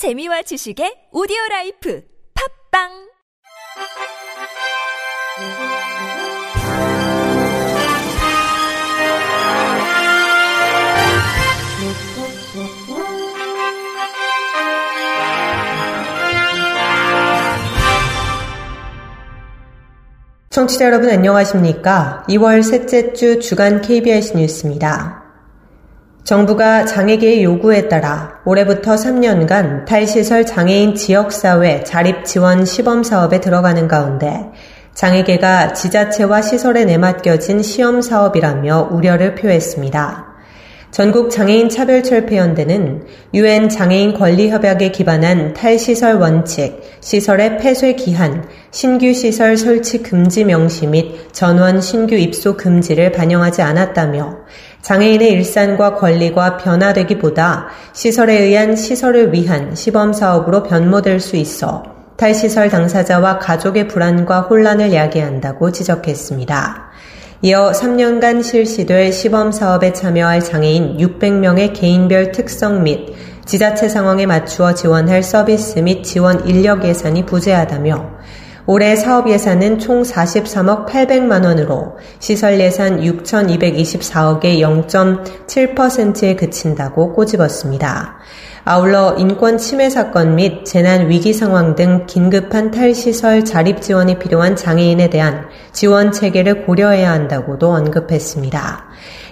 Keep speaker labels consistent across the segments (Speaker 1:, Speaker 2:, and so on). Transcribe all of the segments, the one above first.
Speaker 1: 재미와 지식의 오디오 라이프 팝빵
Speaker 2: 청취자 여러분 안녕하십니까? 2월 셋째 주 주간 KBS 뉴스입니다. 정부가 장애계의 요구에 따라 올해부터 3년간 탈시설 장애인 지역사회 자립 지원 시범 사업에 들어가는 가운데 장애계가 지자체와 시설에 내맡겨진 시험 사업이라며 우려를 표했습니다. 전국 장애인 차별 철폐연대는 유엔 장애인 권리 협약에 기반한 탈시설 원칙, 시설의 폐쇄 기한, 신규 시설 설치 금지 명시 및 전원 신규 입소 금지를 반영하지 않았다며 장애인의 일상과 권리가 변화되기보다 시설에 의한 시설을 위한 시범 사업으로 변모될 수 있어 탈시설 당사자와 가족의 불안과 혼란을 야기한다고 지적했습니다. 이어 3년간 실시될 시범 사업에 참여할 장애인 600명의 개인별 특성 및 지자체 상황에 맞추어 지원할 서비스 및 지원 인력 예산이 부재하다며 올해 사업 예산은 총 43억 800만 원으로 시설 예산 6,224억의 0.7%에 그친다고 꼬집었습니다. 아울러 인권 침해 사건 및 재난 위기 상황 등 긴급한 탈시설 자립 지원이 필요한 장애인에 대한 지원 체계를 고려해야 한다고도 언급했습니다.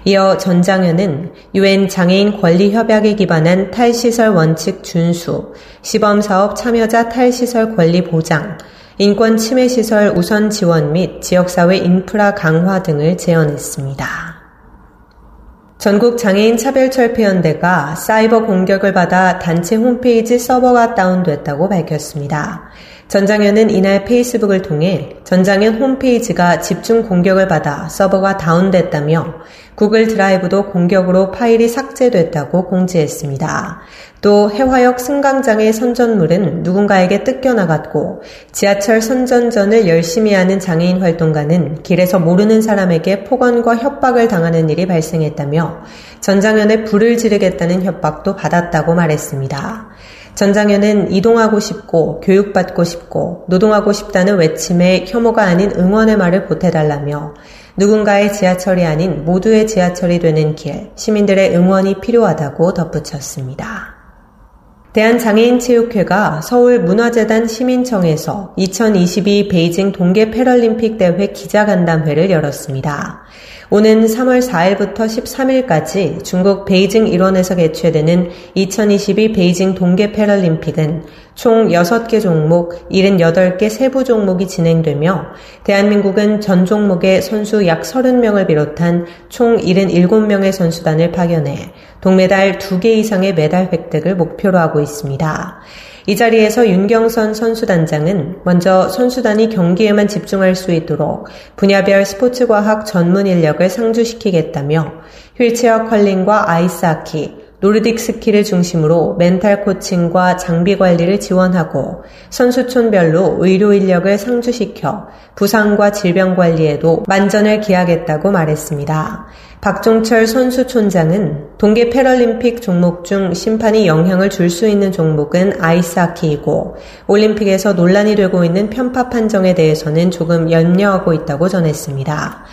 Speaker 2: 이어 전 장현은 유엔 장애인 권리 협약에 기반한 탈시설 원칙 준수, 시범 사업 참여자 탈시설 권리 보장, 인권 침해 시설 우선 지원 및 지역사회 인프라 강화 등을 제언했습니다. 전국 장애인 차별 철폐연대가 사이버 공격을 받아 단체 홈페이지 서버가 다운됐다고 밝혔습니다. 전장현은 이날 페이스북을 통해 전장현 홈페이지가 집중 공격을 받아 서버가 다운됐다며 구글 드라이브도 공격으로 파일이 삭제됐다고 공지했습니다. 또 해화역 승강장의 선전물은 누군가에게 뜯겨나갔고 지하철 선전전을 열심히 하는 장애인 활동가는 길에서 모르는 사람에게 폭언과 협박을 당하는 일이 발생했다며 전장현에 불을 지르겠다는 협박도 받았다고 말했습니다. 전장현은 이동하고 싶고 교육받고 싶고 노동하고 싶다는 외침에 혐오가 아닌 응원의 말을 보태달라며 누군가의 지하철이 아닌 모두의 지하철이 되는 길, 시민들의 응원이 필요하다고 덧붙였습니다. 대한장애인체육회가 서울문화재단 시민청에서 2022 베이징 동계 패럴림픽 대회 기자간담회를 열었습니다. 오는 3월 4일부터 13일까지 중국 베이징 일원에서 개최되는 2022 베이징 동계 패럴림픽은 총 6개 종목, 78개 세부 종목이 진행되며 대한민국은 전 종목의 선수 약 30명을 비롯한 총 77명의 선수단을 파견해 동메달 2개 이상의 메달 획득을 목표로 하고 있습니다. 이 자리에서 윤경선 선수단장은 먼저 선수단이 경기에만 집중할 수 있도록 분야별 스포츠과학 전문 인력을 상주시키겠다며 휠체어 컬링과 아이스하키, 노르딕 스키를 중심으로 멘탈 코칭과 장비 관리를 지원하고 선수촌별로 의료 인력을 상주시켜 부상과 질병 관리에도 만전을 기하겠다고 말했습니다. 박종철 선수촌장은 동계 패럴림픽 종목 중 심판이 영향을 줄 수 있는 종목은 아이스하키이고 올림픽에서 논란이 되고 있는 편파 판정에 대해서는 조금 염려하고 있다고 전했습니다.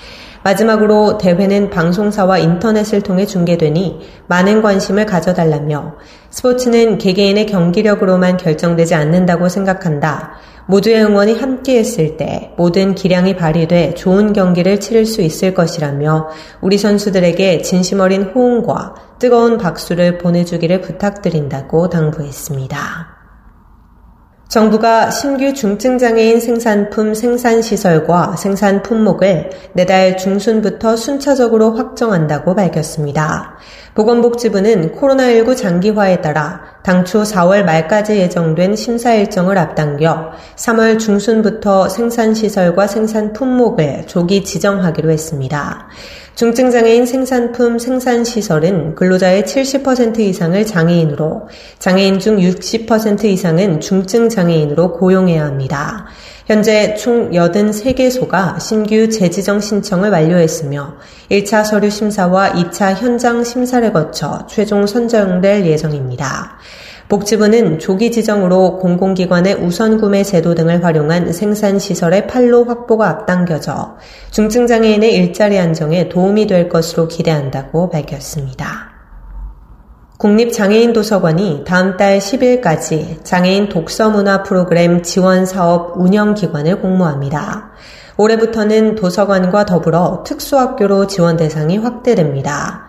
Speaker 2: 마지막으로 대회는 방송사와 인터넷을 통해 중계되니 많은 관심을 가져달라며 스포츠는 개개인의 경기력으로만 결정되지 않는다고 생각한다. 모두의 응원이 함께 했을 때 모든 기량이 발휘돼 좋은 경기를 치를 수 있을 것이라며 우리 선수들에게 진심 어린 호응과 뜨거운 박수를 보내주기를 부탁드린다고 당부했습니다. 정부가 신규 중증장애인 생산품 생산시설과 생산 품목을 내달 중순부터 순차적으로 확정한다고 밝혔습니다. 보건복지부는 코로나19 장기화에 따라 당초 4월 말까지 예정된 심사 일정을 앞당겨 3월 중순부터 생산시설과 생산 품목을 조기 지정하기로 했습니다. 중증장애인 생산품 생산시설은 근로자의 70% 이상을 장애인으로, 장애인 중 60% 이상은 중증장애인으로 고용해야 합니다. 현재 총 83개소가 신규 재지정 신청을 완료했으며 1차 서류 심사와 2차 현장 심사를 거쳐 최종 선정될 예정입니다. 복지부는 조기 지정으로 공공기관의 우선 구매 제도 등을 활용한 생산 시설의 판로 확보가 앞당겨져 중증장애인의 일자리 안정에 도움이 될 것으로 기대한다고 밝혔습니다. 국립장애인도서관이 다음 달 10일까지 장애인 독서문화 프로그램 지원 사업 운영 기관을 공모합니다. 올해부터는 도서관과 더불어 특수학교로 지원 대상이 확대됩니다.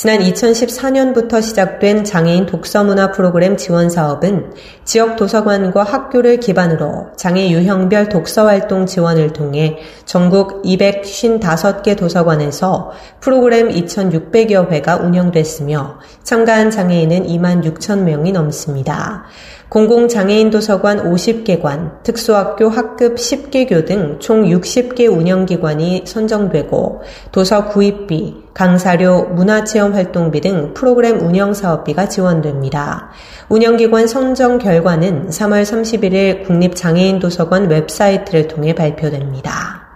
Speaker 2: 지난 2014년부터 시작된 장애인 독서문화 프로그램 지원 사업은 지역 도서관과 학교를 기반으로 장애 유형별 독서활동 지원을 통해 전국 255개 도서관에서 프로그램 2,600여 회가 운영됐으며 참가한 장애인은 2만 6천 명이 넘습니다. 공공장애인 도서관 50개관, 특수학교 학급 10개교 등 총 60개 운영기관이 선정되고 도서 구입비, 강사료, 문화체험 활동비 등 프로그램 운영 사업비가 지원됩니다. 운영기관 선정 결과는 3월 31일 국립장애인 도서관 웹사이트를 통해 발표됩니다.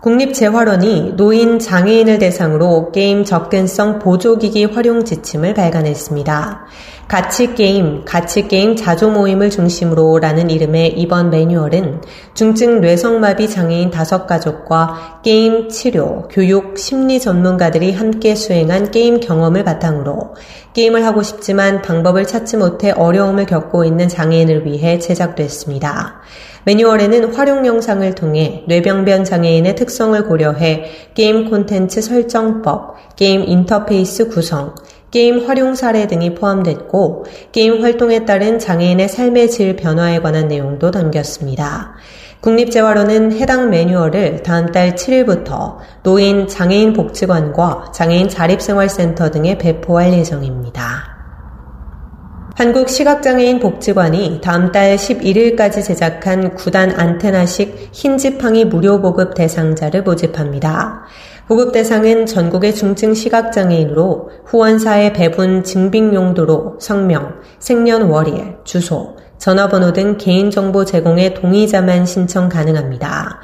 Speaker 2: 국립재활원이 노인 장애인을 대상으로 게임 접근성 보조기기 활용 지침을 발간했습니다. 같이게임, 같이게임 자조 모임을 중심으로 라는 이름의 이번 매뉴얼은 중증 뇌성마비 장애인 다섯 가족과 게임, 치료, 교육, 심리 전문가들이 함께 수행한 게임 경험을 바탕으로 게임을 하고 싶지만 방법을 찾지 못해 어려움을 겪고 있는 장애인을 위해 제작됐습니다. 매뉴얼에는 활용 영상을 통해 뇌병변 장애인의 특성을 고려해 게임 콘텐츠 설정법, 게임 인터페이스 구성, 게임 활용 사례 등이 포함됐고 게임 활동에 따른 장애인의 삶의 질 변화에 관한 내용도 담겼습니다. 국립재활원은 해당 매뉴얼을 다음 달 7일부터 노인 장애인 복지관과 장애인 자립생활센터 등에 배포할 예정입니다. 한국시각장애인 복지관이 다음 달 11일까지 제작한 9단 안테나식 흰 지팡이 무료 보급 대상자를 모집합니다. 보급 대상은 전국의 중증 시각장애인으로 후원사의 배분 증빙 용도로 성명, 생년월일, 주소, 전화번호 등 개인정보 제공에 동의자만 신청 가능합니다.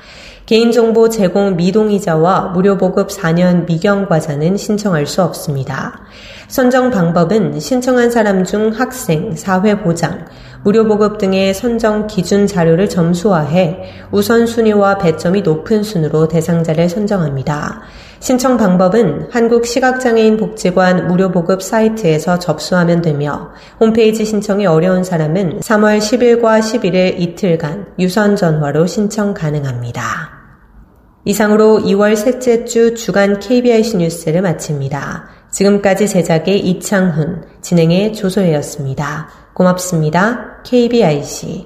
Speaker 2: 개인정보 제공 미동의자와 무료 보급 4년 미경과자는 신청할 수 없습니다. 선정 방법은 신청한 사람 중 학생, 사회보장, 무료보급 등의 선정 기준 자료를 점수화해 우선순위와 배점이 높은 순으로 대상자를 선정합니다. 신청 방법은 한국시각장애인 복지관 무료보급 사이트에서 접수하면 되며 홈페이지 신청이 어려운 사람은 3월 10일과 11일 이틀간 유선 전화로 신청 가능합니다. 이상으로 2월 셋째 주 주간 KBIC 뉴스를 마칩니다. 지금까지 제작의 이창훈, 진행의 조소혜였습니다. 고맙습니다. KBIC